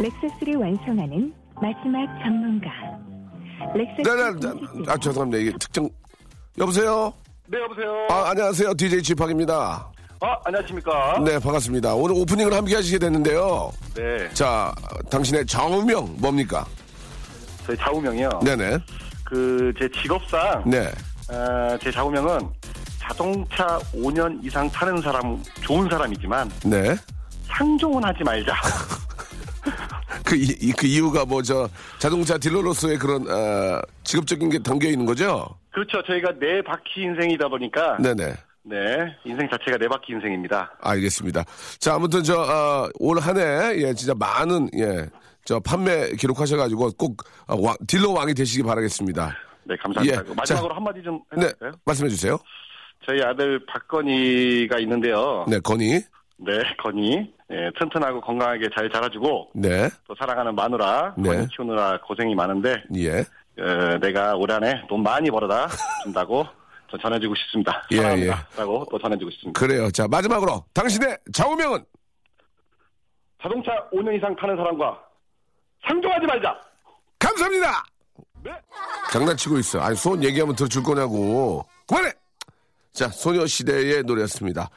렉서스를 완성하는 마지막 전문가. 렉서스 네, 네, 네. 아 죄송합니다. 이게 특정 여보세요. 네, 여보세요. 아 안녕하세요. DJ 박입니다. 아, 안녕하십니까? 네, 반갑습니다. 오늘 오프닝을 함께 하시게 됐는데요. 네. 자, 당신의 정우명 뭡니까? 저희 좌우명이요. 네네. 그, 제 직업상, 네. 어, 제 좌우명은 자동차 5년 이상 타는 사람, 좋은 사람이지만, 네. 상종은 하지 말자. 그, 이, 이- 그 이유가 뭐, 저, 자동차 딜러로서의 그런, 어, 직업적인 게 담겨 있는 거죠? 그렇죠. 저희가 네 바퀴 인생이다 보니까, 네. 네 네. 인생 자체가 네 바퀴 인생입니다. 알겠습니다. 자, 아무튼 저, 어, 올 한 해, 예, 진짜 많은, 예, 저, 판매 기록하셔가지고 꼭, 어, 왕- 딜러 왕이 되시기 바라겠습니다. 네, 감사합니다. 예. 마지막으로 자, 한마디 좀 네. 해주세요. 말씀해 주세요. 저희 아들 박건희가 있는데요. 네, 건희. 네, 건희. 예, 튼튼하고 건강하게 잘 자라주고, 네. 또 사랑하는 마누라, 네. 건희 키우느라 고생이 많은데, 예. 어, 내가 올 한해 돈 많이 벌어다 준다고 저 전해주고 싶습니다. 예, 사랑합니다. 라고 또 전해주고 싶습니다. 그래요. 자, 마지막으로 당신의 좌우명은 자동차 5년 이상 타는 사람과 상종하지 말자. 감사합니다. 장난치고 있어. 아니 소원 얘기하면 들어줄 거냐고. 그만해. 자 소녀시대의 노래였습니다.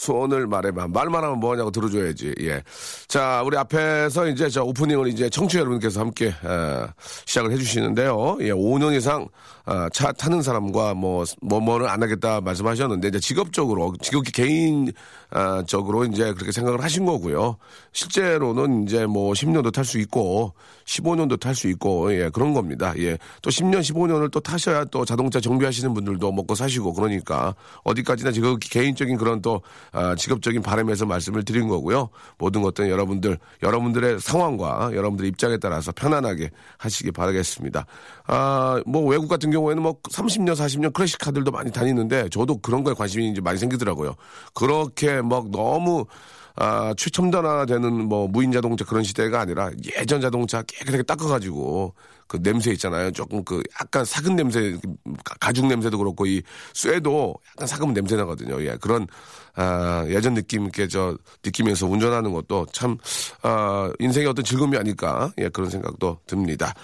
소원을 말해봐. 말만 하면 뭐하냐고 들어줘야지. 예. 자, 우리 앞에서 이제 저 오프닝을 이제 청취자 여러분께서 함께 어, 시작을 해주시는데요. 예, 5년 이상 어, 차 타는 사람과 뭐, 뭐, 뭐를 안 하겠다 말씀하셨는데 이제 직업적으로, 직업 개인적으로 이제 그렇게 생각을 하신 거고요. 실제로는 이제 뭐 10년도 탈 수 있고 15년도 탈 수 있고 예, 그런 겁니다. 예. 또 10년, 15년을 또 타셔야 또 자동차 정비하시는 분들도 먹고 사시고 그러니까 어디까지나 지금 개인적인 그런 또 아, 직업적인 바람에서 말씀을 드린 거고요. 모든 것들은 여러분들, 여러분들의 상황과 여러분들의 입장에 따라서 편안하게 하시기 바라겠습니다. 아, 뭐 외국 같은 경우에는 뭐 30년, 40년 클래식 카들도 많이 다니는데 저도 그런 거에 관심이 이제 많이 생기더라고요. 그렇게 막 너무 아, 최첨단화되는 뭐 무인 자동차 그런 시대가 아니라 예전 자동차 깨끗하게 닦아가지고 그 냄새 있잖아요. 조금 그 약간 사근 냄새, 가- 가죽 냄새도 그렇고 이 쇠도 약간 사근 냄새 나거든요. 예, 그런 아, 예전 느낌 있게 저 느끼면서 운전하는 것도 참 아, 인생의 어떤 즐거움이 아닐까 예, 그런 생각도 듭니다.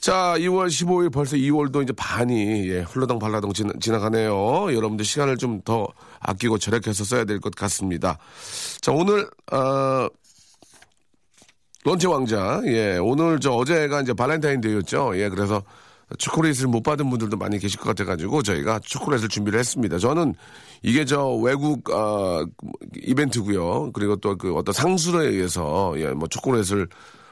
자, 2월 15일 벌써 2월도 이제 반이 예, 흘러당 발라당 지나, 지나 가네요. 여러분들 시간을 좀 더 아끼고 절약해서 써야 될 것 같습니다. 자, 오늘 어, 런치 왕자. 예, 오늘 저 어제가 이제 발렌타인데이였죠. 예, 그래서 초콜릿을 못 받은 분들도 많이 계실 것 같아가지고 저희가 초콜릿을 준비를 했습니다. 저는 이게 저 외국 어, 이벤트고요. 그리고 또 그 어떤 상술에 의해서 예, 뭐 초콜릿을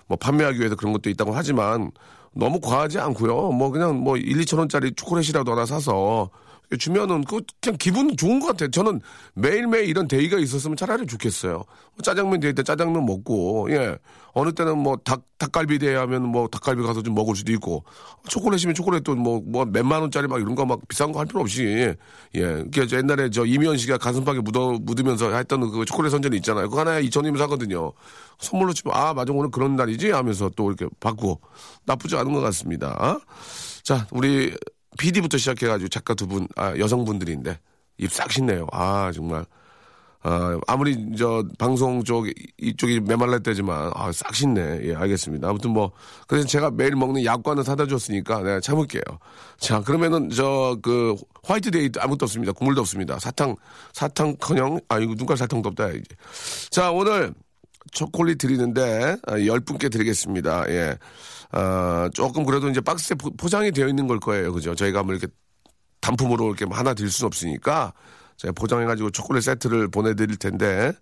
뭐 판매하기 위해서 그런 것도 있다고 하지만 너무 과하지 않고요. 뭐 그냥 뭐 1, 2천 원짜리 초콜릿이라도 하나 사서 주면은 그 그냥 기분 좋은 것 같아요. 저는 매일매일 이런 day가 있었으면 차라리 좋겠어요. 짜장면 day 때 짜장면 먹고 예 어느 때는 뭐 닭 닭갈비 day 하면 뭐 닭갈비 가서 좀 먹을 수도 있고 초콜릿이면 초콜릿도 뭐뭐 몇만 원짜리 막 이런 거 막 비싼 거 할 필요 없이 예 저 옛날에 저 이미연 씨가 가슴팍에 묻어 묻으면서 했던 그 초콜릿 선전이 있잖아요. 그거 하나에 2천 원이면 사거든요. 선물로 주면 아 맞아 오늘 그런 날이지 하면서 또 이렇게 받고 나쁘지 않은 것 같습니다. 자 우리 PD부터 시작해가지고 작가 두 분, 아, 여성분들인데, 입싹 씻네요. 아, 정말. 아, 아무리 저 방송 쪽 이쪽이 메말랐다지만 아, 싹 씻네. 예, 알겠습니다. 아무튼 뭐 그래서 제가 매일 먹는 약과는 사다 줬으니까 내가 참을게요. 자, 그러면은 저 그 화이트 데이 아무것도 없습니다. 국물도 없습니다. 사탕 사탕커녕 아 이거 눈깔 사탕도 없다 이제. 자, 오늘 초콜릿 드리는데 아, 10분께 드리겠습니다. 예. 아, 조금 그래도 이제 박스에 포- 포장이 되어 있는 걸 거예요. 그죠? 저희가 뭐 이렇게 단품으로 이렇게 하나 드릴 수는 없으니까 제가 포장해가지고 초콜릿 세트를 보내드릴 텐데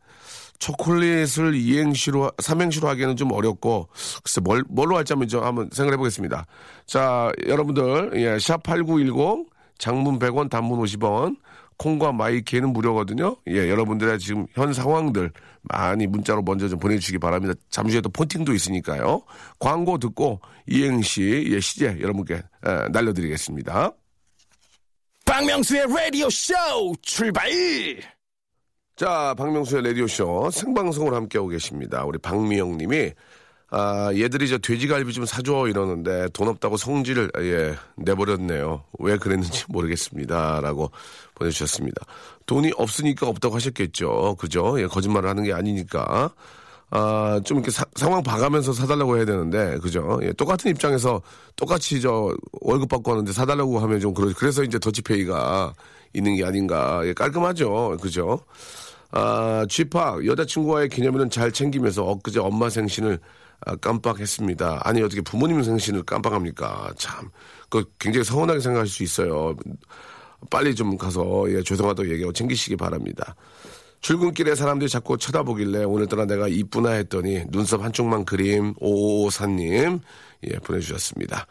초콜릿을 이행시로 삼행시로 하기에는 좀 어렵고 글쎄 뭘 뭘로 할지 한번 좀 한번 생각해 보겠습니다. 자 여러분들 예, 샵8910 장문 100원 단문 50원 콩과 마이케이는 무료거든요. 예, 여러분들의 지금 현 상황들 많이 문자로 먼저 좀 보내주시기 바랍니다. 잠시 후에 또 폰팅도 있으니까요. 광고 듣고 이행시 예, 시제 여러분께 에, 날려드리겠습니다. 박명수의 라디오 쇼 출발! 자, 박명수의 라디오 쇼 생방송을 함께하고 계십니다. 우리 박미영 님이, 아, 얘들이 저 돼지갈비 좀 사줘 이러는데 돈 없다고 성질을, 예, 내버렸네요. 왜 그랬는지 모르겠습니다. 라고 보내주셨습니다. 돈이 없으니까 없다고 하셨겠죠. 그죠? 예, 거짓말을 하는 게 아니니까. 아, 좀 이렇게 사- 상황 봐가면서 사달라고 해야 되는데, 그죠? 예, 똑같은 입장에서 똑같이 저 월급 받고 하는데 사달라고 하면 좀 그러, 그래서 이제 더치페이가 있는 게 아닌가. 예, 깔끔하죠. 그죠? 아, 쥐팍, 여자친구와의 기념일은 잘 챙기면서 엊그제 엄마 생신을 아, 깜빡했습니다. 아니, 어떻게 부모님 생신을 깜빡합니까? 참. 그 굉장히 서운하게 생각할 수 있어요. 빨리 좀 가서, 예, 죄송하다고 얘기하고 챙기시기 바랍니다. 출근길에 사람들이 자꾸 쳐다보길래 오늘따라 내가 이쁘나 했더니 눈썹 한쪽만 그림 오오사님 예 보내주셨습니다.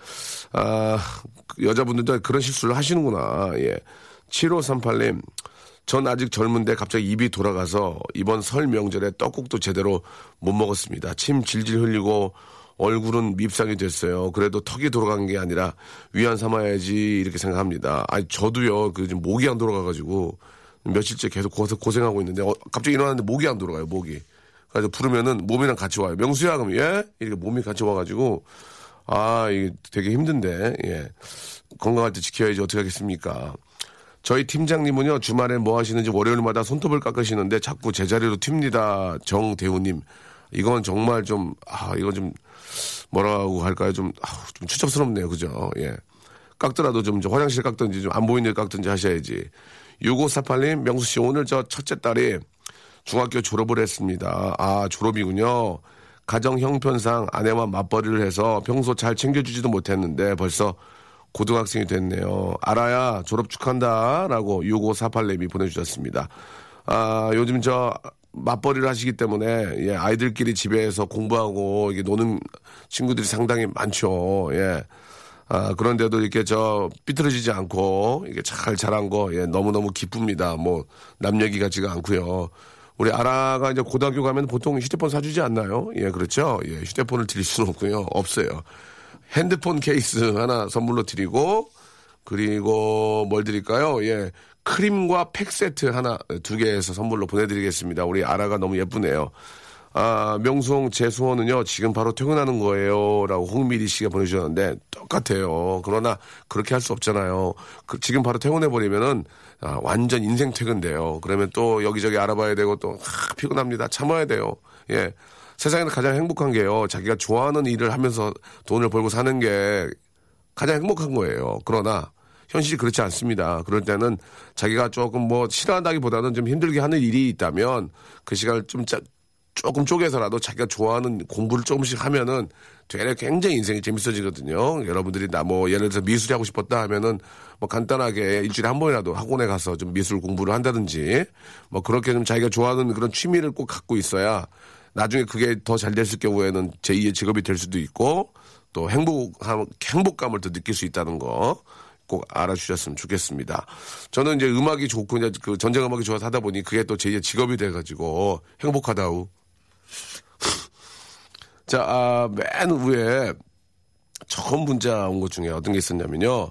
아그 여자분들도 그런 실수를 하시는구나. 예 7538님 전 아직 젊은데 갑자기 입이 돌아가서 이번 설 명절에 떡국도 제대로 못 먹었습니다. 침 질질 흘리고 얼굴은 밉상이 됐어요. 그래도 턱이 돌아간 게 아니라 위안 삼아야지 이렇게 생각합니다. 아니 저도요 그 지금 목이 안 돌아가가지고 며칠째 계속 고생, 고생하고 있는데 어, 갑자기 일어났는데 목이 안 돌아가요 목이. 그래서 부르면은 몸이랑 같이 와요. 명수야 그럼 예 이렇게 몸이 같이 와가지고 아 이게 되게 힘든데 예 건강할 때 지켜야지 어떻게 하겠습니까. 저희 팀장님은요 주말에 뭐 하시는지 월요일마다 손톱을 깎으시는데 자꾸 제자리로 튑니다 정대우님. 이건 정말 좀 아 이건 좀 뭐라고 할까요? 좀, 아우, 좀 추접스럽네요. 그죠? 예. 깎더라도 좀, 좀 화장실 깎든지 좀 안 보이는 데 깎든지 하셔야지. 6548님 명수 씨 오늘 저 첫째 딸이 중학교 졸업을 했습니다. 아 졸업이군요. 가정 형편상 아내와 맞벌이를 해서 평소 잘 챙겨주지도 못했는데 벌써 고등학생이 됐네요. 알아야 졸업 축한다. 라고 6548님이 보내주셨습니다. 아, 요즘 저 맞벌이를 하시기 때문에, 예, 아이들끼리 집에서 공부하고, 이게 노는 친구들이 상당히 많죠. 예. 아, 그런데도 이렇게 저 삐뚤어지지 않고, 이게 잘 자란 거, 예, 너무너무 기쁩니다. 뭐, 남 얘기 같지가 않고요. 우리 아라가 이제 고등학교 가면 보통 휴대폰 사주지 않나요? 예, 그렇죠. 예, 휴대폰을 드릴 수는 없고요. 없어요. 핸드폰 케이스 하나 선물로 드리고 그리고 뭘 드릴까요? 예. 크림과 팩 세트 하나 두 개에서 선물로 보내드리겠습니다. 우리 아라가 너무 예쁘네요. 아, 명수홍 제 소원은요, 지금 바로 퇴근하는 거예요. 라고 홍미리 씨가 보내주셨는데, 똑같아요. 그러나, 그렇게 할 수 없잖아요. 그, 지금 바로 퇴근해버리면은, 아, 완전 인생 퇴근돼요. 그러면 또 여기저기 알아봐야 되고, 또, 아, 피곤합니다. 참아야 돼요. 예. 세상에서 가장 행복한 게요, 자기가 좋아하는 일을 하면서 돈을 벌고 사는 게 가장 행복한 거예요. 그러나, 현실이 그렇지 않습니다. 그럴 때는 자기가 조금 뭐 싫어한다기보다는 좀 힘들게 하는 일이 있다면 그 시간을 좀 짜, 조금 쪼개서라도 자기가 좋아하는 공부를 조금씩 하면은 되게 굉장히 인생이 재밌어지거든요. 여러분들이 나 뭐 예를 들어서 미술이 하고 싶었다 하면은 뭐 간단하게 일주일에 한 번이라도 학원에 가서 좀 미술 공부를 한다든지 뭐 그렇게 좀 자기가 좋아하는 그런 취미를 꼭 갖고 있어야 나중에 그게 더 잘 됐을 경우에는 제2의 직업이 될 수도 있고 또 행복, 행복감을 더 느낄 수 있다는 거. 꼭 알아주셨으면 좋겠습니다. 저는 이제 음악이 좋고 이제 그 전쟁 음악이 좋아서 하다 보니 그게 또 제2의 직업이 돼가지고 행복하다우. 자, 아, 맨 위에 처음 문자 온 것 중에 어떤 게 있었냐면요.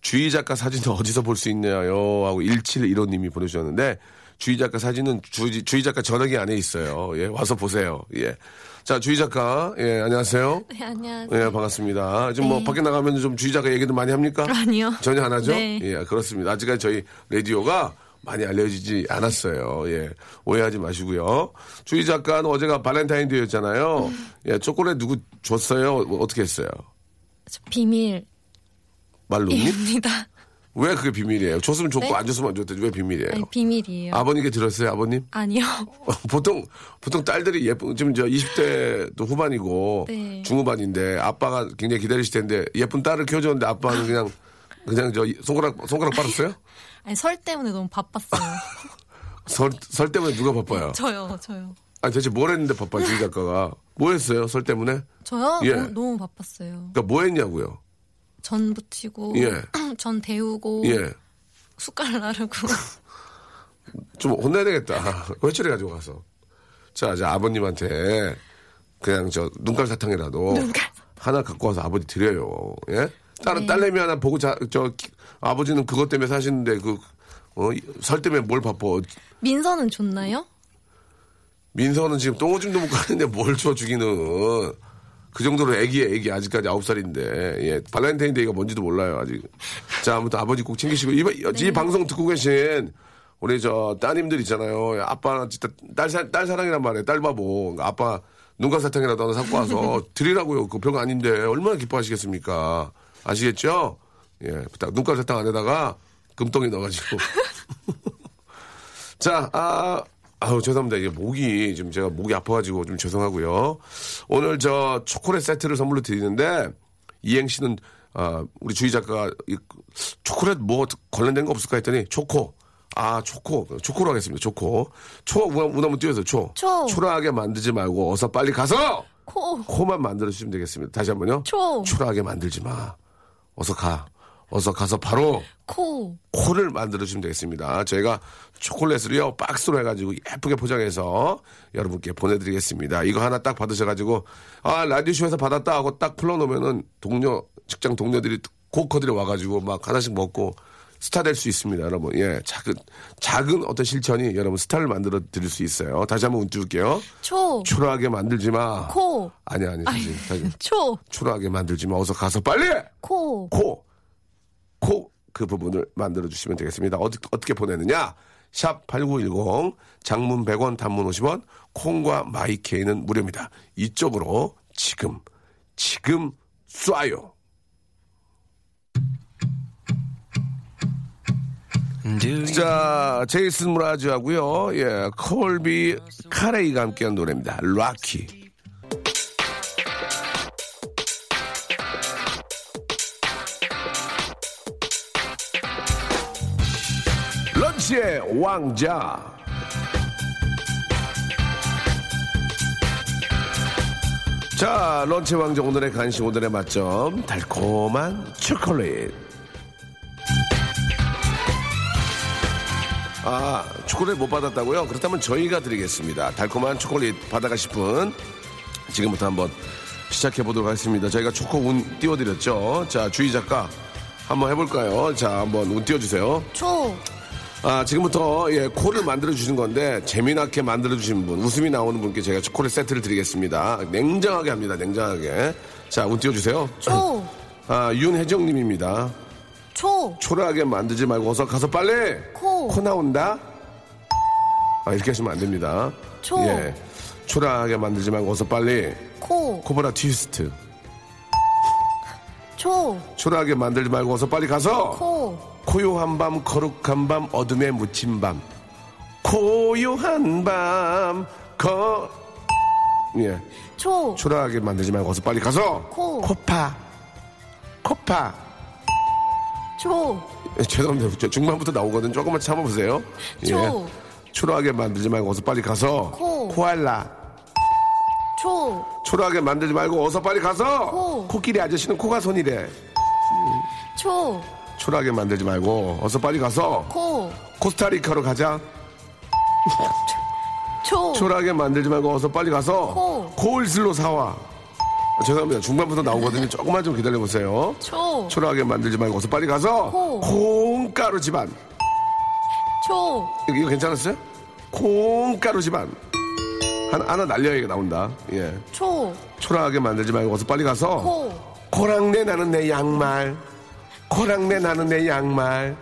주희 작가 사진은 어디서 볼 수 있냐요? 하고 1715님이 보내주셨는데, 주희 작가 사진은 주, 주희 작가 전화기 안에 있어요. 예, 와서 보세요. 예. 자, 주희 작가, 예, 안녕하세요. 네, 안녕하세요. 예, 반갑습니다. 지금 뭐 네. 밖에 나가면 좀 주희 작가 얘기도 많이 합니까? 아니요. 전혀 안 하죠? 네. 예, 그렇습니다. 아직까지 저희 라디오가 많이 알려지지 않았어요. 예. 오해하지 마시고요. 주희 작가는 어제가 발렌타인데이였잖아요. 예, 초콜릿 누구 줬어요? 어떻게 했어요? 비밀입니다. 왜 그게 비밀이에요? 줬으면 줬고 네? 안 줬으면 안 줬대. 왜 비밀이에요? 아니, 비밀이에요. 아버님께 들었어요, 아버님? 아니요. 보통 보통 딸들이 예쁜 지금 저 20대도 후반이고 네. 중후반인데 아빠가 굉장히 기다리실 텐데 예쁜 딸을 키워줬는데 아빠는 그냥 그냥 저 손가락 손가락 빨았어요? 아니, 설 때문에 너무 바빴어요. 설, 설 때문에 누가 바빠요? 저요, 저요. 아니 대체 뭘 했는데 바빠요, 주 작가가? 뭐 했어요, 설 때문에? 저요? 예. 너무, 너무 바빴어요. 그러니까 뭐 했냐고요? 전 부치고, 예. 전 데우고, 예. 숟갈 나르고. 좀 혼내야 되겠다. 회초리 가지고 가서. 자, 이제 아버님한테 그냥 저 눈깔 사탕이라도 하나 갖고 와서 아버지 드려요. 예? 딸은 네. 딸내미 하나 보고 자, 저 기- 아버지는 그것 때문에 사시는데 그 어, 이- 설 때문에 뭘 바빠. 민서는 좋나요? 민서는 지금 똥오줌도 못 가는데 뭘 줘 주기는. 그 정도로 애기야, 애기. 아직까지 아홉 살인데. 예. 발렌타인데이가 뭔지도 몰라요, 아직. 자, 아무튼 아버지 꼭 챙기시고. 이, 이 방송 듣고 계신 우리 저 따님들 있잖아요. 아빠 진짜 딸, 사, 딸 사랑이란 말이에요. 딸 바보. 그러니까 아빠 눈깔사탕이라도 하나 사고 와서 드리라고요. 그 별거 아닌데 얼마나 기뻐하시겠습니까? 아시겠죠? 예. 부탁. 눈깔사탕 안에다가 금덩이 넣어가지고. 자, 아, 아우, 죄송합니다. 이게 목이, 지금 제가 목이 아파가지고 좀 죄송하고요. 오늘 저 초콜릿 세트를 선물로 드리는데, 이행 씨는, 아, 우리 주희 작가가 이 초콜릿 뭐 관련된 거 없을까 했더니, 초코. 아, 초코. 초코로 하겠습니다. 초코. 초, 한번 띄워서 초. 초. 초라하게 만들지 말고 어서 빨리 가서! 코, 코만 만들어주시면 되겠습니다. 다시 한 번요. 초. 초라하게 만들지 마. 어서 가. 어서 가서 바로 코. 코를 만들어 주시면 되겠습니다. 저희가 초콜릿을요, 박스로 해가지고 예쁘게 포장해서 여러분께 보내드리겠습니다. 이거 하나 딱 받으셔가지고, 아, 라디오 쇼에서 받았다 하고 딱 풀어놓으면은 동료, 직장 동료들이 고커들이 와가지고 막 하나씩 먹고 스타 될 수 있습니다, 여러분. 예, 작은, 작은 어떤 실천이 여러분 스타를 만들어 드릴 수 있어요. 다시 한번 운 띄울게요. 초. 초라하게 만들지 마. 코. 아니, 아니, 다시, 다시. 초. 초라하게 만들지 마. 어서 가서 빨리! 코. 코, 코 그 부분을 만들어 주시면 되겠습니다. 어떻게, 어떻게 보내느냐? 샵 8910, 장문 100원, 단문 50원, 콩과 마이케이는 무료입니다. 이쪽으로 지금, 지금 쏴요. 자, 제이슨 무라즈 하고요. 예, 콜비 카레이가 함께한 노래입니다. 락키. 런치의 왕자. 자, 런치 왕자 오늘의 간식 오늘의 맛점 달콤한 초콜릿. 아, 초콜릿 못 받았다고요? 그렇다면 저희가 드리겠습니다. 달콤한 초콜릿 받아가실 분 지금부터 한번 시작해 보도록 하겠습니다. 저희가 초코 운 띄워드렸죠. 자, 주희 작가 한번 해볼까요? 자, 한번 운 띄워주세요. 초. 아, 지금부터, 예, 코를 만들어 주신 건데, 재미나게 만들어 주신 분, 웃음이 나오는 분께 제가 초콜릿 세트를 드리겠습니다. 냉정하게 합니다, 냉정하게. 자, 운 띄워 주세요. 초. 아, 윤혜정 님입니다. 초. 초라하게 만들지 말고 어서 가서 빨리! 코. 코 나온다? 아, 이렇게 하시면 안 됩니다. 초. 예. 초라하게 만들지 말고 어서 빨리. 코. 코브라 트위스트. 초. 초라하게 만들지 말고 어서 빨리 가서! 코. 고요한 밤, 거룩한 밤, 어둠에 묻힌 밤. 고요한 밤, 거, 예. 초. 초라하게 만들지 말고 어서 빨리 가서! 코. 코파. 코파. 초. 예, 죄송합니다. 저 중반부터 나오거든. 조금만 참아보세요. 초. 초라하게 만들지 말고 어서 빨리 가서. 코. 코알라. 초. 초라하게 만들지 말고 어서 빨리 가서. 코. 코끼리 아저씨는 코가 손이래. 초. 초라하게 만들지 말고 어서 빨리 가서. 코. 코스타리카로 가자. 초. 초라하게 만들지 말고 어서 빨리 가서. 코. 코울슬로 사와. 아, 죄송합니다. 중반부터 나오거든요. 조금만 좀 기다려보세요. 초. 초라하게 만들지 말고 어서 빨리 가서. 코. 콩가루 집안. 초. 이거, 이거 괜찮았어요? 콩가루 집안. 하나, 하나 날려야 이게 나온다. 예. 초. 초라하게 만들지 말고 어서 빨리 가서. 코. 코랑내 나는 내 양말. 코랑내 나는 내 양말.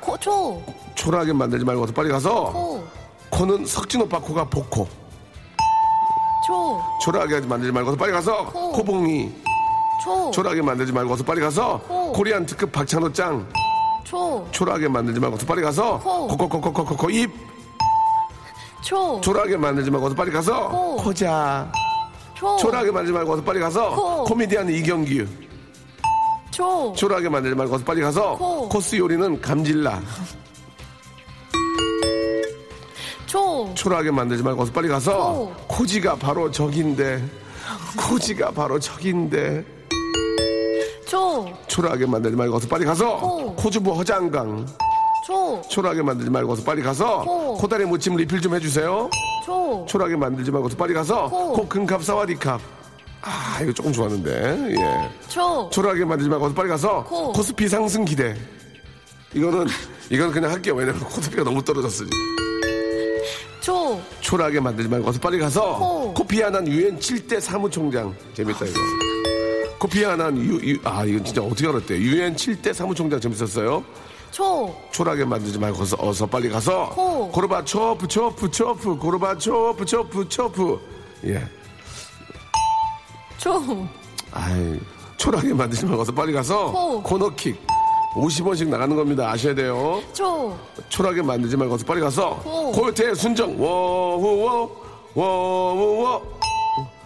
코. 초, 초라하게 만들지 말고 어서 빨리 가서 코, 코는 석진 오빠 코가 복코. 초, 초라하게 만들지 말고 어서 빨리 가서 코. 코봉이. 초, 초라하게 만들지 말고 어서 빨리 가서 코. 코리안 특급 박찬호 짱. 초, 초라하게 만들지 말고 어서 빨리 가서 코. 코코코코코코 입. 초, 초라하게 만들지 말고 어서 빨리 가서 코. 코자. 초, 초라하게 만들지 말고 어서 빨리 가서 코. 코미디언 이경규. 초, 초라하게 만들지 말고 어서 빨리 가서 코. 코스 요리는 감질나. 초, 초라하게 만들지 말고 어서 빨리 가서 코. 코지가 바로 적인데 코지가 바로 적인데 초, 초라하게 만들지 말고 어서 빨리 가서 코. 코주부 허장강 초, 초라하게 만들지 말고 어서 빨리 가서 코. 코다리 무침 리필 좀 해주세요. 초, 초라하게 만들지 말고 어서 빨리 가서 코. ขอบคุณครับ สวัสดีครับ 아 이거 조금 좋았는데. 예. 초, 초라하게 만들지 말고 어서 빨리 가서 코. 코스피 상승 기대. 이거는 이건 그냥 할게요. 왜냐면 코스피가 너무 떨어졌으니 초, 초라하게 만들지 말고 어서 빨리 가서 코. 코피 아난 유엔 7대 사무총장. 재밌다 이거. 코피 아난 유, 유, 아 이건 진짜 어떻게 알았대? 유엔 7대 사무총장 재밌었어요 초, 초라하게 만들지 말고 어서, 어서 빨리 가서 코. 고르바 초프 초프 초프 고르바 초프 초프 초프. 예. 초, 아이 초라하게 만들지 말고 어서 빨리 가서 코. 코너킥. 50원씩 나가는 겁니다. 아셔야 돼요. 초, 초라하게 만들지 말고 어서 빨리 가서 코. 코요태 순정. 워우워. 워우워.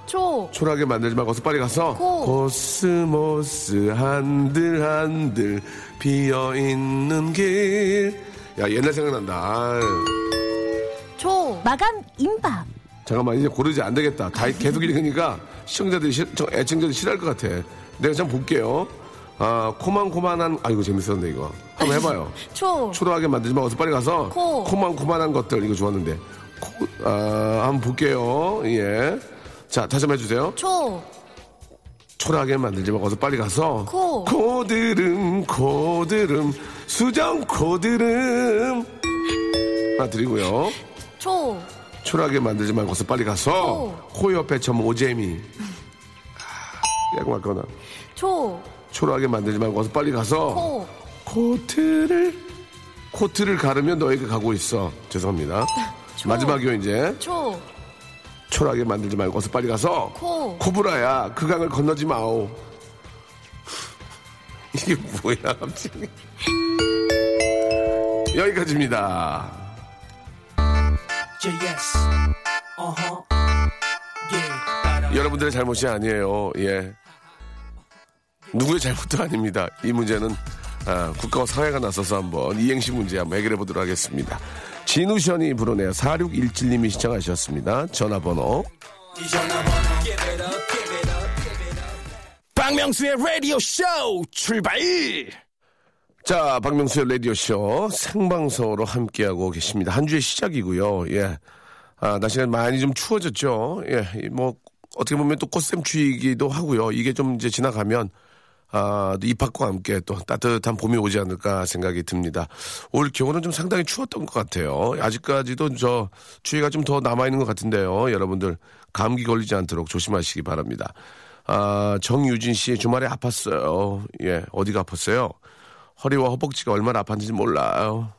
초, 초라하게 만들지 말고 어서 빨리 가서 코. 코스모스 한들 한들 비어 있는 길 야 옛날 생각난다. 초, 마감 임박. 잠깐만 이제 고르지 안 되겠다. 다 계속 읽으니까 시청자들이 시, 저 애청자들이 싫어할 것 같아. 내가 좀 볼게요. 아 코만코만한 아 이거 재밌었네 이거. 한번 해봐요. 초, 초라하게 만들지 말고 어서 빨리 가서 코. 코만코만한 것들 이거 좋았는데. 코, 아 한번 볼게요. 예 자 다시 한번 해주세요. 초, 초라하게 만들지 말고 어서 빨리 가서. 코. 코드름 코드름. 수정 코드름. 하나 드리고요. 초, 초라하게 만들지 말고 어서 빨리 가서 코 옆에 점 오재미. 아, 야구 아까나 초, 초라하게 만들지 말고 어서 빨리 가서 코, 코트를 코트를 가르면 너에게 가고 있어. 죄송합니다. 마지막이요 이제. 초, 초라하게 만들지 말고 어서 빨리 가서 코. 코브라야 그 강을 건너지 마오. 이게 뭐야 갑자기. 여기까지입니다. 여러분들의 잘못이 아니에요. 예. 누구의 잘못도 아닙니다. 이 문제는 아, 국가와 사회가 나서서 한번 이행시 문제 한번 해결해 보도록 하겠습니다 진우션이 부르네요 4617님이 시청하셨습니다 전화번호 박명수의 라디오 쇼 출발 자, 박명수의 라디오 쇼 생방송으로 함께하고 계십니다. 한 주의 시작이고요. 예. 아, 날씨가 많이 좀 추워졌죠. 예. 이 뭐, 어떻게 보면 또 꽃샘 추위기도 하고요. 이게 좀 이제 지나가면, 아, 또 입학과 함께 또 따뜻한 봄이 오지 않을까 생각이 듭니다. 올 겨울은 좀 상당히 추웠던 것 같아요. 아직까지도 저 추위가 좀 더 남아있는 것 같은데요. 여러분들 감기 걸리지 않도록 조심하시기 바랍니다. 아, 정유진 씨 주말에 아팠어요. 예. 어디가 아팠어요? 허리와 허벅지가 얼마나 아팠는지 몰라요.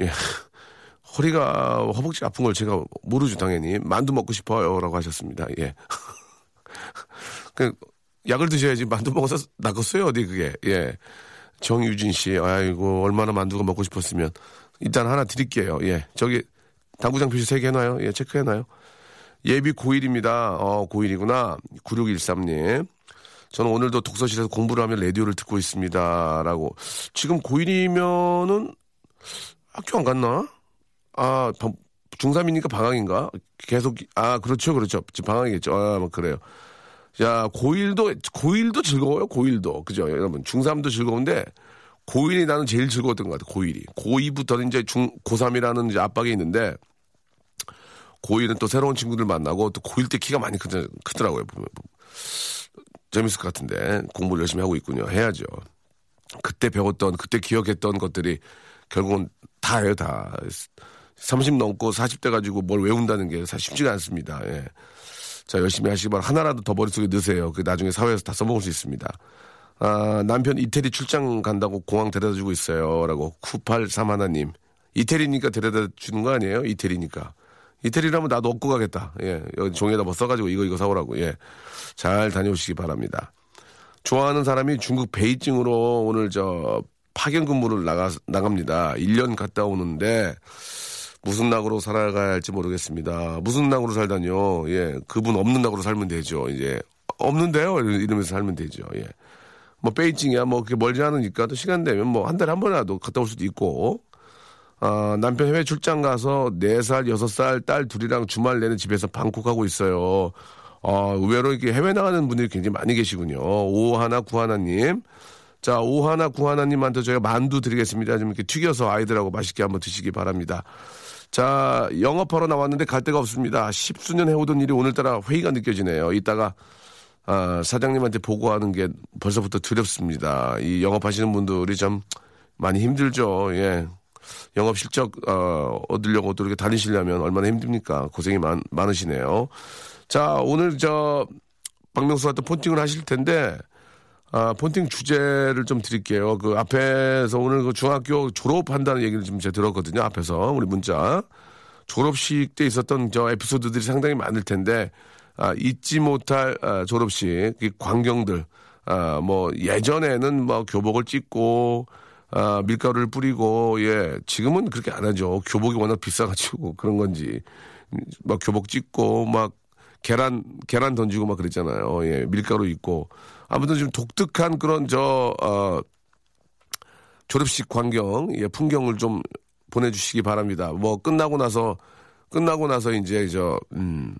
예. 허리가 허벅지 아픈 걸 제가 모르죠 당연히 만두 먹고 싶어요라고 하셨습니다. 예. 그 약을 드셔야지 만두 먹어서 나겠어요 어디 그게 예. 정유진 씨 아이고 얼마나 만두가 먹고 싶었으면 일단 하나 드릴게요. 예. 저기 당구장 표시 세 개 해놔요. 예 체크해놔요. 예비 고1입니다. 어, 고1이구나. 9613님. 저는 오늘도 독서실에서 공부를 하며 라디오를 듣고 있습니다. 라고. 지금 고1이면은 학교 안 갔나? 아, 방- 중3이니까 방학인가? 계속, 아, 그렇죠, 그렇죠. 방학이겠죠. 아, 뭐, 그래요. 자, 고1도, 고1도 즐거워요, 고1도. 그죠, 여러분. 중3도 즐거운데, 고1이 나는 제일 즐거웠던 것 같아요, 고1이. 고2부터는 이제 중, 고3이라는 이제 압박이 있는데, 고1은 또 새로운 친구들 만나고, 또 고1 때 키가 많이 크더, 크더라고요, 보면. 재밌을 것 같은데, 공부를 열심히 하고 있군요. 해야죠. 그때 배웠던, 그때 기억했던 것들이 결국은 다예요, 다. 30 넘고 40대 가지고 뭘 외운다는 게 사실 쉽지가 않습니다. 예. 자, 열심히 하시기 바랍니다. 하나라도 더 머릿속에 넣으세요. 그 나중에 사회에서 다 써먹을 수 있습니다. 아, 남편 이태리 출장 간다고 공항 데려다 주고 있어요. 라고 983 하나님. 이태리니까 데려다 주는 거 아니에요? 이태리니까. 이태리라면 나도 얻고 가겠다. 예. 여기 종이에다 뭐 써가지고 이거 이거 사오라고. 예. 잘 다녀오시기 바랍니다. 좋아하는 사람이 중국 베이징으로 오늘 저 파견 근무를 나가, 나갑니다. 1년 갔다 오는데 무슨 낙으로 살아가야 할지 모르겠습니다. 무슨 낙으로 살다뇨. 예. 그분 없는 낙으로 살면 되죠. 이제 없는데요. 이러면서 살면 되죠. 예. 뭐 베이징이야 뭐 그렇게 멀지 않으니까 또 시간 되면 뭐 한 달에 한 번이라도 갔다 올 수도 있고 아, 남편 해외 출장 가서 4살, 6살 딸 둘이랑 주말 내내 집에서 방콕하고 있어요. 어, 의외로 이렇게 해외 나가는 분들이 굉장히 많이 계시군요. 오하나 구하나님. 자, 오하나 구하나님한테 저희가 만두 드리겠습니다. 좀 이렇게 튀겨서 아이들하고 맛있게 한번 드시기 바랍니다. 자, 영업하러 나왔는데 갈 데가 없습니다. 십수년 해오던 일이 오늘따라 회의가 느껴지네요. 이따가 아, 사장님한테 보고하는 게 벌써부터 두렵습니다. 이 영업하시는 분들이 참 많이 힘들죠. 예. 영업 실적 어, 얻으려고 또 이렇게 다니시려면 얼마나 힘듭니까? 고생이 많, 많으시네요. 자, 오늘 저 박명수와 또 폰팅을 하실 텐데 아, 폰팅 주제를 좀 드릴게요. 그 앞에서 오늘 그 중학교 졸업한다는 얘기를 좀 제가 들었거든요. 앞에서 우리 문자 졸업식 때 있었던 저 에피소드들이 상당히 많을 텐데 아, 잊지 못할 아, 졸업식 이 광경들 아, 뭐 예전에는 뭐 교복을 찢고 아, 밀가루를 뿌리고 예 지금은 그렇게 안 하죠. 교복이 워낙 비싸가지고 그런 건지 막 교복 찢고 막 계란 계란 던지고 막 그랬잖아요. 예 밀가루 있고 아무튼 좀 독특한 그런 저 어, 졸업식 광경 예 풍경을 좀 보내주시기 바랍니다. 뭐 끝나고 나서 끝나고 나서 이제 저 음.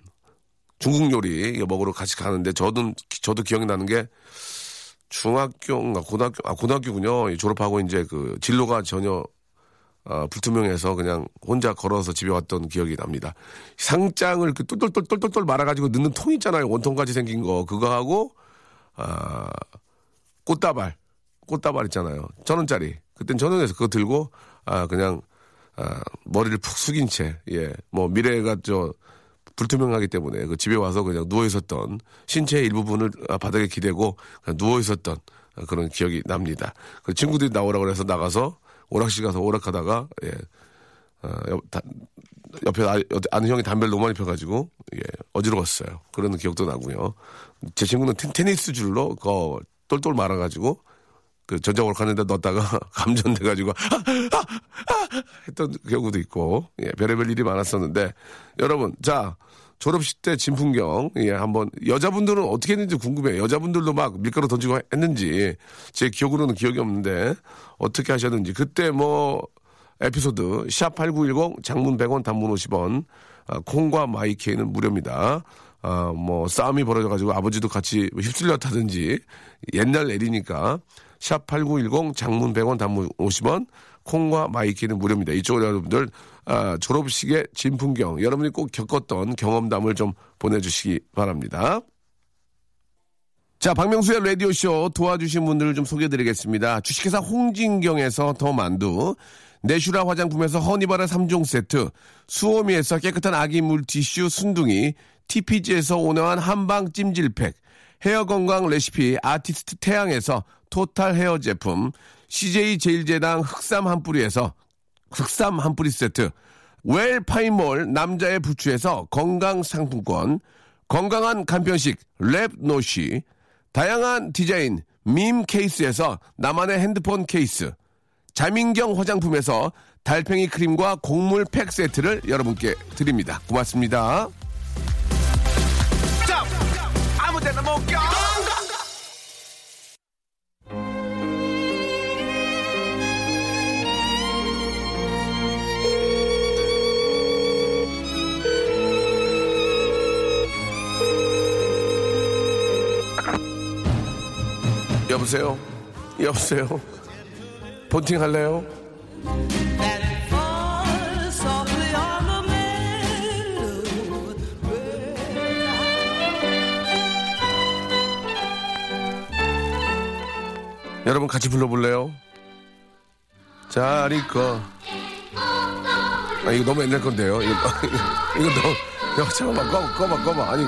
중국 요리 먹으러 같이 가는데 저도 저도 기억이 나는 게 중학교인가 고등학교 아 고등학교군요 졸업하고 이제 그 진로가 전혀 어, 불투명해서 그냥 혼자 걸어서 집에 왔던 기억이 납니다. 상장을 그 똘똘똘똘똘 말아가지고 넣는 통 있잖아요 원통같이 생긴 거 그거 하고 아 꽃다발 꽃다발 있잖아요 천 원짜리 그땐 천 원에서 그거 들고 아 그냥 아, 머리를 푹 숙인 채 예 뭐 미래가 저 불투명하기 때문에 그 집에 와서 그냥 누워 있었던 신체의 일부분을 바닥에 기대고 누워 있었던 그런 기억이 납니다. 그 친구들이 나오라고 해서 나가서 오락실 가서 오락하다가 예. 어, 옆, 다, 옆에 아, 아는 형이 담배를 너무 많이 펴가지고 예, 어지러웠어요. 그런 기억도 나고요. 제 친구는 테, 니스 줄로 그 똘똘 말아가지고 그 전자오락 하는데 넣었다가 감전돼가지고 아, 아, 아, 했던 경우도 있고 예, 별의별 일이 많았었는데 여러분 자 졸업식 때 진풍경 예 한번 여자분들은 어떻게 했는지 궁금해요 여자분들도 막 밀가루 던지고 했는지 제 기억으로는 기억이 없는데 어떻게 하셨는지 그때 뭐 에피소드 샵8910 장문 100원 단문 50원 아, 콩과 마이케이는 무료입니다. 아, 뭐 싸움이 벌어져가지고 아버지도 같이 휩쓸렸다든지 옛날 얘기니까 샵 8910 장문 100원 단문 50원 콩과 마이케이는 무료입니다. 이쪽으로 여러분들 아, 졸업식의 진풍경 여러분이 꼭 겪었던 경험담을 좀 보내주시기 바랍니다. 자, 박명수의 라디오쇼 도와주신 분들을 좀 소개해드리겠습니다. 주식회사 홍진경에서 더 만두, 내슈라 화장품에서 허니바라 3종 세트, 수오미에서 깨끗한 아기 물티슈 순둥이, TPG에서 온화한 한방 찜질팩, 헤어 건강 레시피 아티스트 태양에서 토탈 헤어 제품, CJ 제일제당 흑삼 한 뿌리에서 흑삼 한 뿌리 세트, 웰 파인몰 남자의 부추에서 건강 상품권, 건강한 간편식 랩노시, 다양한 디자인 밈 케이스에서 나만의 핸드폰 케이스, 자민경 화장품에서 달팽이 크림과 곡물 팩 세트를 여러분께 드립니다. 고맙습니다. 여보세요? 여보세요? 본팅 할래요? 여러분 같이 불러볼래요? 자리 거. 아 이거 너무 옛날 건데요. 이거 이거 너무 야 잠깐만 꺼봐 꺼봐 꺼봐 아니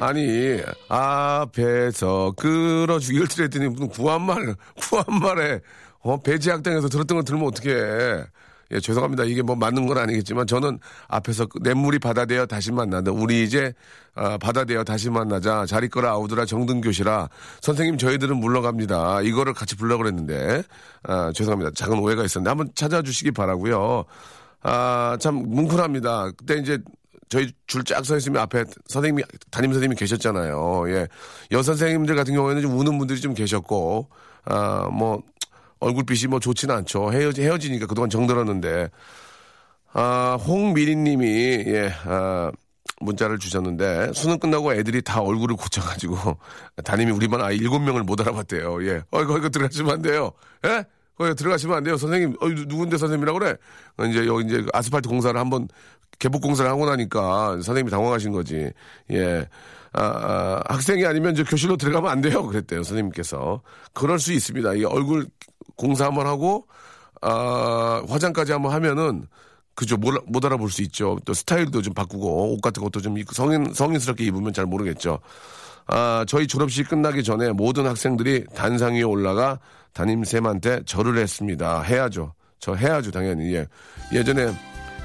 아니, 앞에서 끌어주기 이걸 들었더니 무슨 구한말, 구한말에, 어, 배제학당에서 들었던 거 들으면 어떡해. 예, 죄송합니다. 이게 뭐 맞는 건 아니겠지만 저는 앞에서 그 냇물이 바다되어 다시 만나다. 우리 이제 아, 바다되어 다시 만나자. 잘 있거라 아우드라 정등교시라. 선생님 저희들은 물러갑니다. 이거를 같이 불러 그랬는데 아, 죄송합니다. 작은 오해가 있었는데 한번 찾아주시기 바라고요. 아, 참 뭉클합니다. 그때 이제 저희 줄 쫙 서 있으면 앞에 선생님이 담임 선생님이 계셨잖아요. 예. 여 선생님들 같은 경우에는 좀 우는 분들이 좀 계셨고 아, 뭐 얼굴빛이 뭐 좋지는 않죠. 헤어지, 헤어지니까 그동안 정들었는데, 아, 홍미리 님이, 예, 아, 문자를 주셨는데, 수능 끝나고 애들이 다 얼굴을 고쳐가지고, 담임이 우리만 아이 일곱 명을 못 알아봤대요. 예. 어, 이거, 이거 들어가시면 안 돼요. 예? 거기 들어가시면 안 돼요. 선생님, 어, 누군데 선생님이라고 그래? 어, 이제 여기 이제 아스팔트 공사를 한번 개복 공사를 하고 나니까 선생님이 당황하신 거지. 예. 아, 아, 학생이 아니면 저 교실로 들어가면 안 돼요. 그랬대요. 선생님께서. 그럴 수 있습니다. 이 얼굴 공사 한번 하고, 아, 화장까지 한번 하면은, 그죠. 못, 못 알아볼 수 있죠. 또 스타일도 좀 바꾸고, 옷 같은 것도 좀 성인, 성인스럽게 입으면 잘 모르겠죠. 아, 저희 졸업식 끝나기 전에 모든 학생들이 단상 위에 올라가 담임쌤한테 절을 했습니다. 해야죠. 저 해야죠, 당연히. 예. 예전에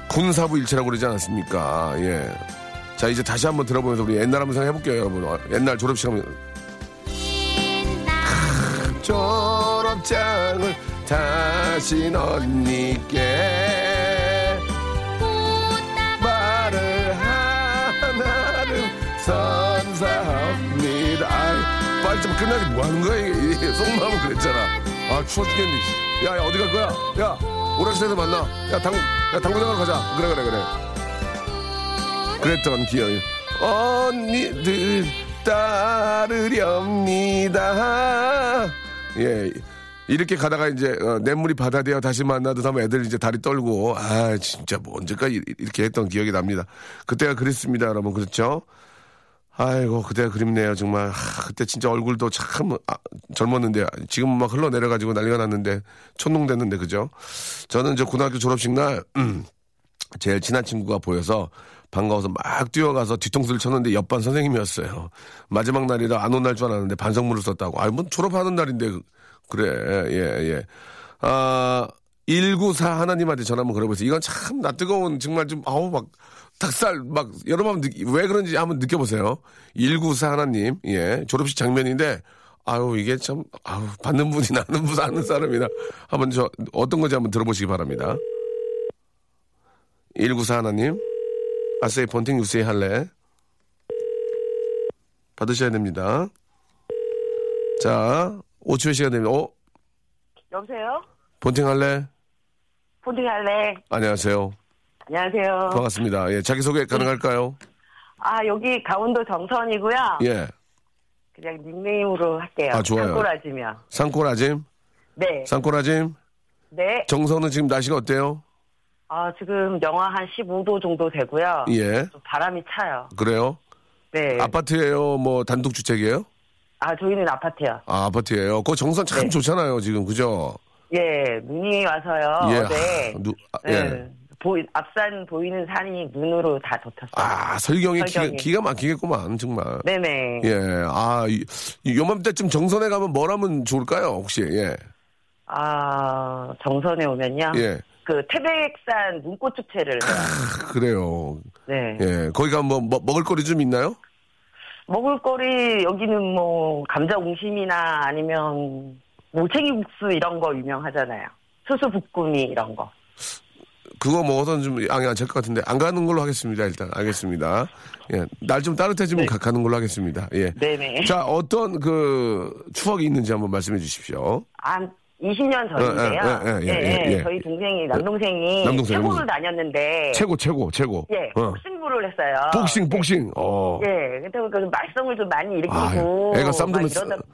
군사부 일체라고 그러지 않았습니까? 예. 자, 이제 다시 한번 들어보면서 우리 옛날 한번 생각해볼게요, 여러분. 어, 옛날 졸업식 한번. 졸업장을 다시 언니께 말을 하나를 선사합니다. 아이, 빨리 좀 끝나지 뭐 하는 거야, 이게. 속마음은 그랬잖아. 아, 추워 죽겠네. 씨. 야, 야, 어디 갈 거야? 야, 오락실에서 만나. 야, 당, 야, 당구장으로 가자. 그래, 그래, 그래. 그랬던 기억이. 언니들 따르렵니다. 예. 이렇게 가다가 이제 어, 냇물이 바다 되어 다시 만나듯 하면 애들 이제 다리 떨고 아 진짜 뭐 언제까지 이렇게 했던 기억이 납니다. 그때가 그립습니다, 여러분 그렇죠? 아이고 그때가 그립네요 정말 하, 그때 진짜 얼굴도 참 아, 젊었는데 지금 막 흘러내려가지고 난리가 났는데 촌농됐는데 그죠? 저는 저 고등학교 졸업식 날 음, 제일 친한 친구가 보여서 반가워서 막 뛰어가서 뒤통수를 쳤는데 옆반 선생님이었어요. 마지막 날이라 안 온 날 줄 알았는데 반성문을 썼다고. 아이, 뭐 졸업하는 날인데. 그래, 예, 예. 아, 194 하나님한테 전화 한번 걸어보세요. 이건 참, 나 뜨거운, 정말 좀, 아우, 막, 닭살, 막, 여러분, 느, 왜 그런지 한번 느껴보세요. 194 하나님, 예. 졸업식 장면인데, 아유, 이게 참, 아유, 받는 분이 나는 분 아는 사람이나. 한번 저, 어떤 건지 한번 들어보시기 바랍니다. 194 하나님. 아세이 본팅 유세이 할래? 받으셔야 됩니다. 자, 5초의 시간 됩니다. 어? 여보세요? 본팅 할래? 폰팅 할래? 안녕하세요. 안녕하세요. 반갑습니다. 예, 자기소개 가능할까요? 아, 여기 강원도 정선이고요. 예. 그냥 닉네임으로 할게요. 아, 좋아요. 산골아지며. 산골아짐? 네. 산골아짐? 네. 정선은 지금 날씨가 어때요? 아, 지금 영하 한 15도 정도 되고요. 예. 좀 바람이 차요. 그래요? 네. 아파트예요? 뭐 단독 주택이에요? 아, 저희는 아파트요. 아, 아파트예요. 그 정선 참 네. 좋잖아요, 지금. 그죠? 예, 눈이 와서요. 예. 하, 누, 아, 예. 네. 보이, 앞산 보이는 산이 눈으로 다 덮였어요. 아, 설경이 기가, 설경이. 기가 막히겠구만, 정말. 네네. 예, 아, 이, 이 요맘때쯤 정선에 가면 뭘 하면 좋을까요, 혹시? 예. 아, 정선에 오면요. 예. 그 태백산 눈꽃 축제를 해요. 그래요. 네. 예. 거기 가면 뭐, 뭐 먹을 거리 좀 있나요? 먹을거리 여기는 뭐 감자 옹심이나 아니면 모챙이국수 이런 거 유명하잖아요. 수수부꾸미 이런 거. 그거 먹어서는 좀 양이 안 찰 것 같은데 안 가는 걸로 하겠습니다. 일단 알겠습니다. 예, 날 좀 따뜻해지면 가, 가는 걸로 하겠습니다. 예. 네네. 자, 어떤 그 추억이 있는지 한번 말씀해 주십시오. 한 20년 전인데요. 예, 예, 예, 예, 예, 예. 저희 동생이 남동생이 남동생, 남동생. 다녔는데 최고, 최고, 최고. 예, 어. 복싱부를 했어요. 복싱, 복싱. 어. 예, 그때 보니까 좀 말썽을 좀 많이 아, 일으키고 애가 쌈 좀,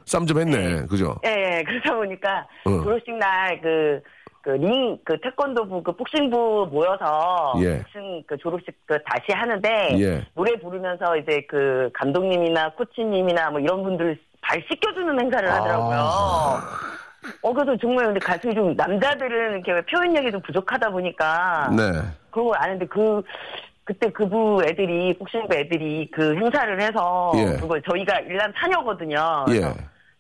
쌈 좀 했네. 그죠? 예, 예, 그러다 보니까 어. 졸업식 날 그, 그 링, 그 태권도부, 그 복싱부 모여서 예. 복싱 그 졸업식 그 다시 하는데 예. 노래 부르면서 이제 그 감독님이나 코치님이나 뭐 이런 분들 발 씻겨주는 행사를 하더라고요. 아. 어, 그래서 정말 근데 가슴이 좀 남자들은 이렇게 표현력이 좀 부족하다 보니까 네. 그런 걸 아는데 그 그때 그부 애들이 복싱부 애들이 그 행사를 해서 예. 그걸 저희가 일남 차녀거든요. 그래서 예.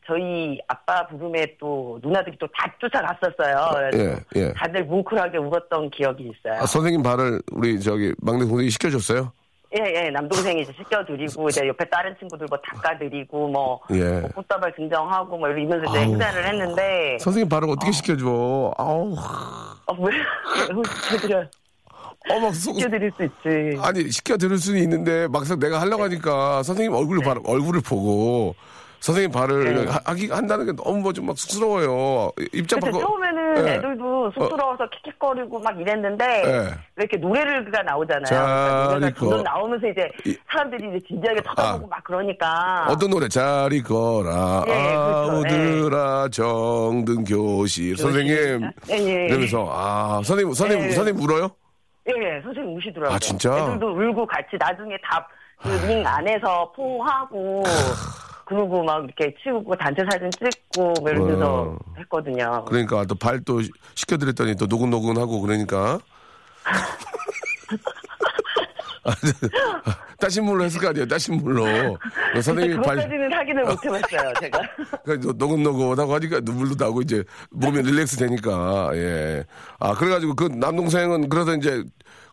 저희 아빠 부름에 또 누나들이 또 다 쫓아갔었어요. 예, 예. 다들 뭉클하게 울었던 기억이 있어요. 아, 선생님 발을 우리 저기 막내 동생이 시켜줬어요? 예, 예, 남동생이 이제 씻겨드리고, 이제 옆에 다른 친구들 뭐 닦아드리고, 뭐, 예. 뭐 꽃다발 증정하고, 뭐 이러면서 이제 아우. 행사를 했는데, 선생님 발을 어떻게 시켜줘? 아우, 어, 왜, 왜 시켜드려, 어, 막 속, 시켜드릴 수 있지. 아니, 시켜드릴 수는 있는데, 막상 내가 하려고 하니까 선생님 얼굴을, 바, 얼굴을 보고, 선생님 발을 네. 하, 하기, 한다는 게 너무 뭐 좀 막 쑥스러워요. 입장 바꿔. 처음에는 예. 애들도 쑥스러워서 킥킥거리고 막 이랬는데, 예. 왜 이렇게 노래가 나오잖아요. 자, 그러니까 노래가 나오면서 이제 이- 사람들이 이제 진지하게 쳐다보고 아. 막 그러니까. 어떤 노래? 잘 있거라. 예, 그렇죠. 아우들아, 정든 교실. 선생님. 예, 예. 이러면서, 아, 선생님, 선생님, 예. 선생님 울어요? 예, 예, 선생님 우시더라고요. 아, 진짜? 애들도 울고 같이 나중에 다그링 안에서 포하고 그러고 막 이렇게 치우고 단체 사진 찍고 뭐 이러면서 어. 했거든요. 그러니까 또 발 또 시켜드렸더니 또 노근노근하고 그러니까. 따신 물로 했을 거 아니에요, 따신 물로. 선생님이 발, 그것까지는 확인을 못 해봤어요, 제가. 그러니까 노근노근하고 하니까 눈물도 나고 이제 몸이 릴렉스 되니까, 예. 아, 그래가지고 그 남동생은 그래서 이제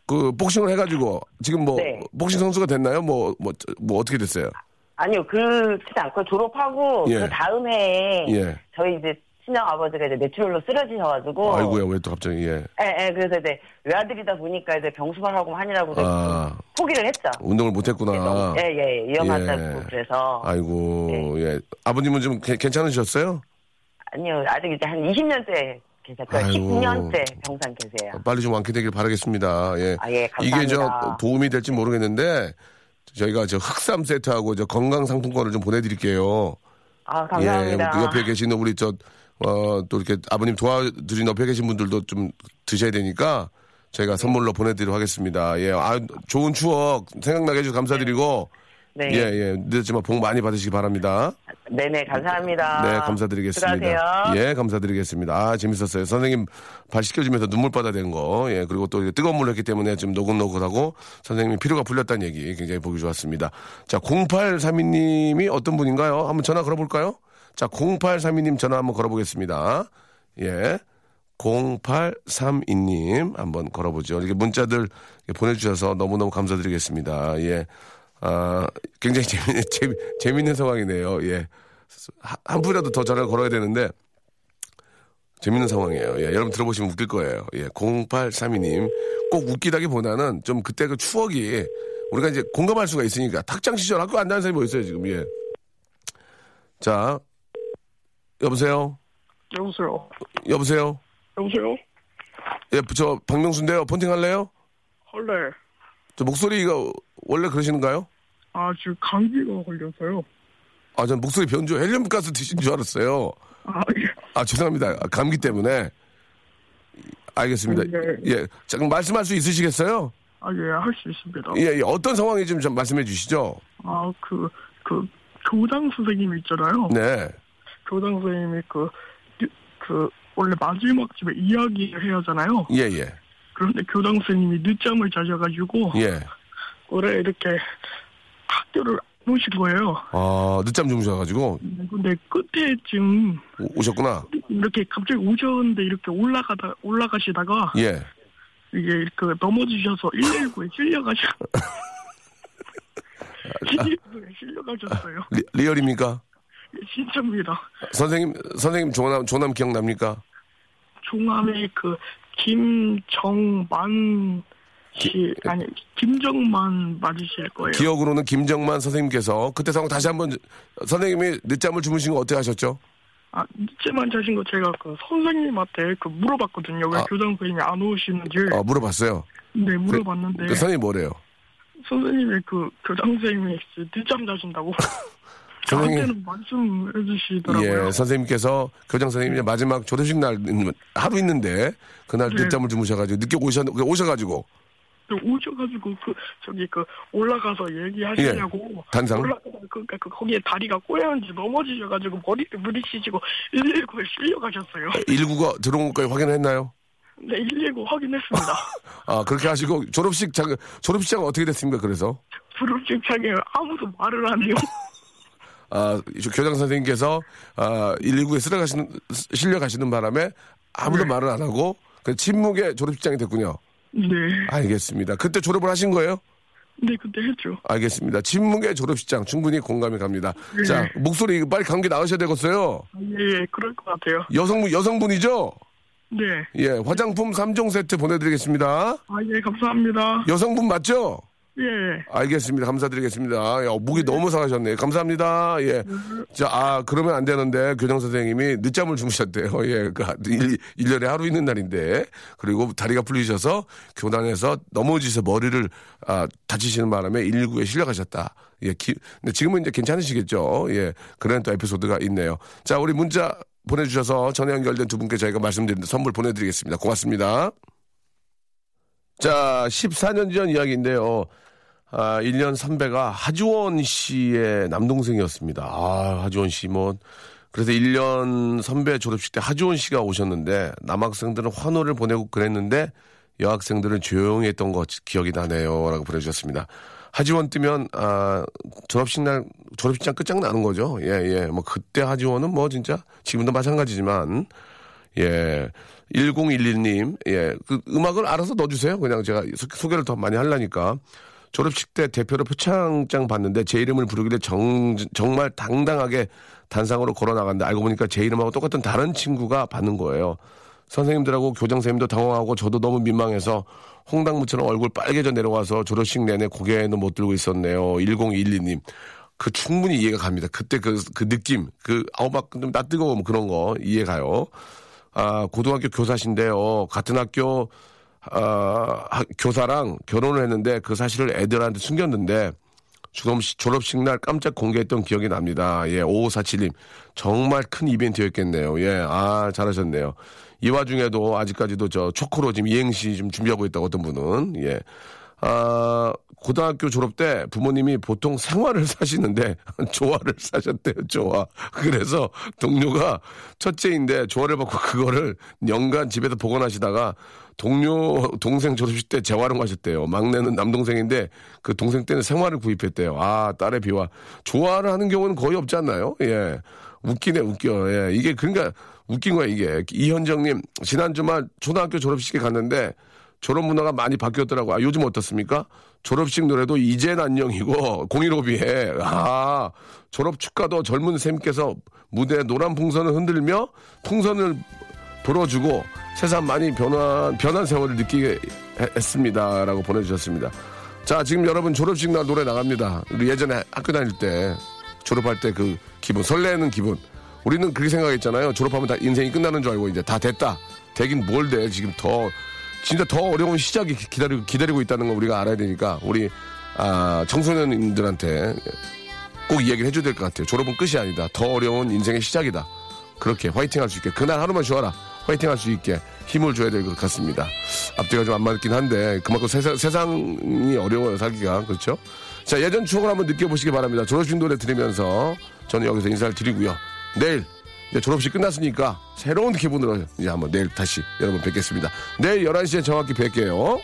그 복싱을 해가지고 지금 뭐 네. 복싱 선수가 됐나요? 뭐, 뭐, 뭐 어떻게 됐어요? 아니요, 그렇지 않고 졸업하고 예. 그 다음 해에 예. 저희 이제 친정 아버지가 이제 뇌출혈로 쓰러지셔가지고 아이고야, 왜 또 갑자기, 예. 예, 예, 그래서 이제 외아들이다 보니까 이제 병수발하고 하느라고 아. 포기를 했죠. 운동을 못 했구나. 예, 예, 위험하다고 예. 그래서 아이고, 예. 아버님은 좀 괜- 괜찮으셨어요? 아니요, 아직 이제 한 20년째 계세요. 그 아이고. 19년째 병상 계세요. 빨리 좀 완쾌되길 바라겠습니다. 예. 아, 예, 이게 저 감사합니다. 도움이 될지 모르겠는데 저희가 저 흑삼 세트하고 저 건강 상품권을 좀 보내드릴게요. 아, 감사합니다. 예. 옆에 계시는 우리 저 어, 또 이렇게 아버님 도와드린 옆에 계신 분들도 좀 드셔야 되니까 저희가 선물로 보내드리도록 하겠습니다. 예. 아, 좋은 추억 생각나게 해주셔서 감사드리고 네. 예, 예. 늦었지만 복 많이 받으시기 바랍니다. 네네, 감사합니다. 네, 감사드리겠습니다. 수고하세요. 예, 감사드리겠습니다. 아, 재밌었어요. 선생님 발 씻겨주면서 눈물바다 된 거. 예, 그리고 또 뜨거운 물을 했기 때문에 좀 노곤노곤하고 선생님이 피로가 풀렸다는 얘기 굉장히 보기 좋았습니다. 자, 0832님이 어떤 분인가요? 한번 전화 걸어볼까요? 자, 0832님 전화 한번 걸어보겠습니다. 예. 0832님 한번 걸어보죠. 이렇게 문자들 보내주셔서 너무너무 감사드리겠습니다. 예. 아, 굉장히 재미, 재미, 재밌는 상황이네요. 예. 한- 한 분이라도 더 전화를 걸어야 되는데 재밌는 상황이에요. 예, 여러분 들어보시면 웃길 거예요. 예, 0832님 꼭 웃기다기 보다는 좀 그때 그 추억이 우리가 이제 공감할 수가 있으니까 탁장 시절 학교 안 다니는 사람이 뭐 있어요 지금 예. 자 여보세요. 여보세요. 여보세요. 여보세요. 예, 저 박명수인데요. 폰팅 할래요? 헐레. 저 목소리가 원래 그러시는가요? 아 지금 감기가 걸려서요. 아, 전 목소리 변조 헬륨 가스 드신 줄 알았어요. 아 예. 아, 죄송합니다. 아, 감기 때문에. 알겠습니다. 네. 예. 자, 그럼 말씀할 수 있으시겠어요? 아 예 할 수 있습니다. 예, 예. 어떤 상황인지 좀, 좀 말씀해 주시죠. 아 그 그 교장 선생님 있잖아요. 네. 교장 선생님이 그 그 원래 마지막 집에 이야기를 해야 하잖아요. 예, 예. 그런데 교장 선생님이 늦잠을 자셔가지고 예. 올해 이렇게 학교를 안 오신 거예요. 아, 늦잠 주무셔가지고 근데 끝에쯤 오- 오셨구나. 이렇게 갑자기 오셨는데 이렇게 올라가다 올라가시다가 예. 이게 그 넘어지셔서 119에 실려가셔. 119에 실려가셨어요. 리, 리얼입니까? 진짜입니다. 선생님, 선생님 조남, 조남 기억납니까? 종암의 그 김정만 씨 아니 김정만 맞으실 거예요. 기억으로는 김정만 선생님께서 그때 상황 다시 한번 선생님이 늦잠을 주무신 거 어떻게 하셨죠? 아 이제만 자신 거 제가 그 선생님한테 그 물어봤거든요. 왜 아. 교장 선생님이 안 오시는지. 어, 물어봤어요. 네 물어봤는데 그 선생님이 뭐래요? 선생님이 그 교장 선생님이 늦잠 자신다고 선생님. 말씀해 주시더라고요. 예, 선생님께서 교장 선생님이 마지막 졸업식 날 하루 있는데 그날 네. 늦잠을 주무셔가지고 늦게 오셔 오셔가지고 또 오셔가지고 그 저기 그 올라가서 얘기하시냐고 예, 단상? 올라가서 그, 그, 그 거기에 다리가 꼬였는지 넘어지셔가지고 머리를 부딪히시고 119에 실려가셨어요. 119가 들어온 것까지 확인했나요? 네, 119 확인했습니다. 아, 그렇게 하시고 졸업식 장, 졸업식 장 어떻게 됐습니까? 그래서? 졸업식 장에 아무도 말을 안 해요. 아, 교장 선생님께서 아, 119에 쓸어가시는 실려 가시는 바람에 아무도 말을 안 하고 그 침묵의 졸업식장이 됐군요. 네. 알겠습니다. 그때 졸업을 하신 거예요? 네, 그때 했죠. 알겠습니다. 침묵의 졸업식장 충분히 공감이 갑니다. 네. 자, 목소리 빨리 감기 나으셔야 되겠어요. 아, 예, 예, 그럴 것 같아요. 여성분 여성분이죠? 네. 예, 화장품 3종 세트 보내드리겠습니다. 아, 예, 감사합니다. 여성분 맞죠? 예, 예. 알겠습니다. 감사드리겠습니다. 야, 목이 너무 상하셨네. 감사합니다. 예. 자, 아, 그러면 안 되는데, 교장 선생님이 늦잠을 주무셨대요. 예. 그, 일, 일년에 하루 있는 날인데. 그리고 다리가 풀리셔서 교단에서 넘어지셔서 머리를, 아, 다치시는 바람에 119에 실려가셨다. 예. 기, 근데 지금은 이제 괜찮으시겠죠. 예. 그런 또 에피소드가 있네요. 자, 우리 문자 보내주셔서 전화 연결된 두 분께 저희가 말씀드린 선물 보내드리겠습니다. 고맙습니다. 자, 14년 전 이야기인데요. 아, 1년 선배가 하주원 씨의 남동생이었습니다. 아, 하주원 씨 뭐. 그래서 1년 선배 졸업식 때 하주원 씨가 오셨는데 남학생들은 환호를 보내고 그랬는데 여학생들은 조용히 했던 거 기억이 나네요. 라고 보내주셨습니다. 하지원 뜨면, 아, 졸업식 날, 졸업식장 끝장나는 거죠. 예, 예. 뭐, 그때 하지원은 뭐, 진짜, 지금도 마찬가지지만, 예. 1011님, 예. 그 음악을 알아서 넣어주세요. 그냥 제가 소- 소개를 더 많이 하려니까. 졸업식 때 대표로 표창장 받는데 제 이름을 부르길래 정, 정말 당당하게 단상으로 걸어 나갔는데 알고 보니까 제 이름하고 똑같은 다른 친구가 받는 거예요. 선생님들하고 교장 선생님도 당황하고 저도 너무 민망해서 홍당무처럼 얼굴 빨개져 내려와서 졸업식 내내 고개는 못 들고 있었네요. 1012님. 그 충분히 이해가 갑니다. 그때 그, 그 느낌, 그, 아우, 막, 좀나 뜨거워, 뭐 그런 거 이해 가요. 아, 고등학교 교사신데요. 같은 학교, 아, 하- 교사랑 결혼을 했는데 그 사실을 애들한테 숨겼는데 졸업식, 졸업식 날 깜짝 공개했던 기억이 납니다. 예, 5547님. 정말 큰 이벤트였겠네요. 예, 아, 잘하셨네요. 이 와중에도 아직까지도 저 초코로 지금 이행시 좀 준비하고 있다고 어떤 분은, 예. 아, 고등학교 졸업 때 부모님이 보통 생화를 사시는데 조화를 사셨대요, 조화. 그래서 동료가 첫째인데 조화를 받고 그거를 연간 집에서 보관하시다가 동료 동생 졸업식 때 재활용하셨대요. 막내는 남동생인데 그 동생 때는 생화를 구입했대요. 아, 딸의 비화. 조화를 하는 경우는 거의 없지 않나요? 예. 웃기네, 웃겨. 예. 이게 그러니까 웃긴 거야, 이게. 이현정님, 지난 주말 초등학교 졸업식에 갔는데 졸업 문화가 많이 바뀌었더라고. 아, 요즘 어떻습니까? 졸업식 노래도 이젠 안녕이고, 015비에, 아, 졸업 축가도 젊은 쌤께서 무대에 노란 풍선을 흔들며 풍선을 불어주고 세상 많이 변한, 변한 세월을 느끼게 해- 했습니다. 라고 보내주셨습니다. 자, 지금 여러분 졸업식 날 노래 나갑니다. 우리 예전에 학교 다닐 때, 졸업할 때 그 기분, 설레는 기분. 우리는 그렇게 생각했잖아요. 졸업하면 다 인생이 끝나는 줄 알고 이제 다 됐다. 되긴 뭘 돼. 지금 더, 진짜 더 어려운 시작이 기- 기다리고, 기다리고 있다는 거 우리가 알아야 되니까, 우리, 아, 청소년들한테 꼭 이야기를 해줘야 될 것 같아요. 졸업은 끝이 아니다. 더 어려운 인생의 시작이다. 그렇게 화이팅 할 수 있게. 그날 하루만 쉬어라. 화이팅 할 수 있게 힘을 줘야 될 것 같습니다. 앞뒤가 좀 안 맞긴 한데, 그만큼 세상, 세상이 어려워요, 살기가. 그렇죠? 자, 예전 추억을 한번 느껴보시기 바랍니다. 졸업식 노래 들으면서 저는 여기서 인사를 드리고요. 내일, 이제 졸업식 끝났으니까 새로운 기분으로 이제 한번 내일 다시 여러분 뵙겠습니다. 내일 11시에 정확히 뵐게요.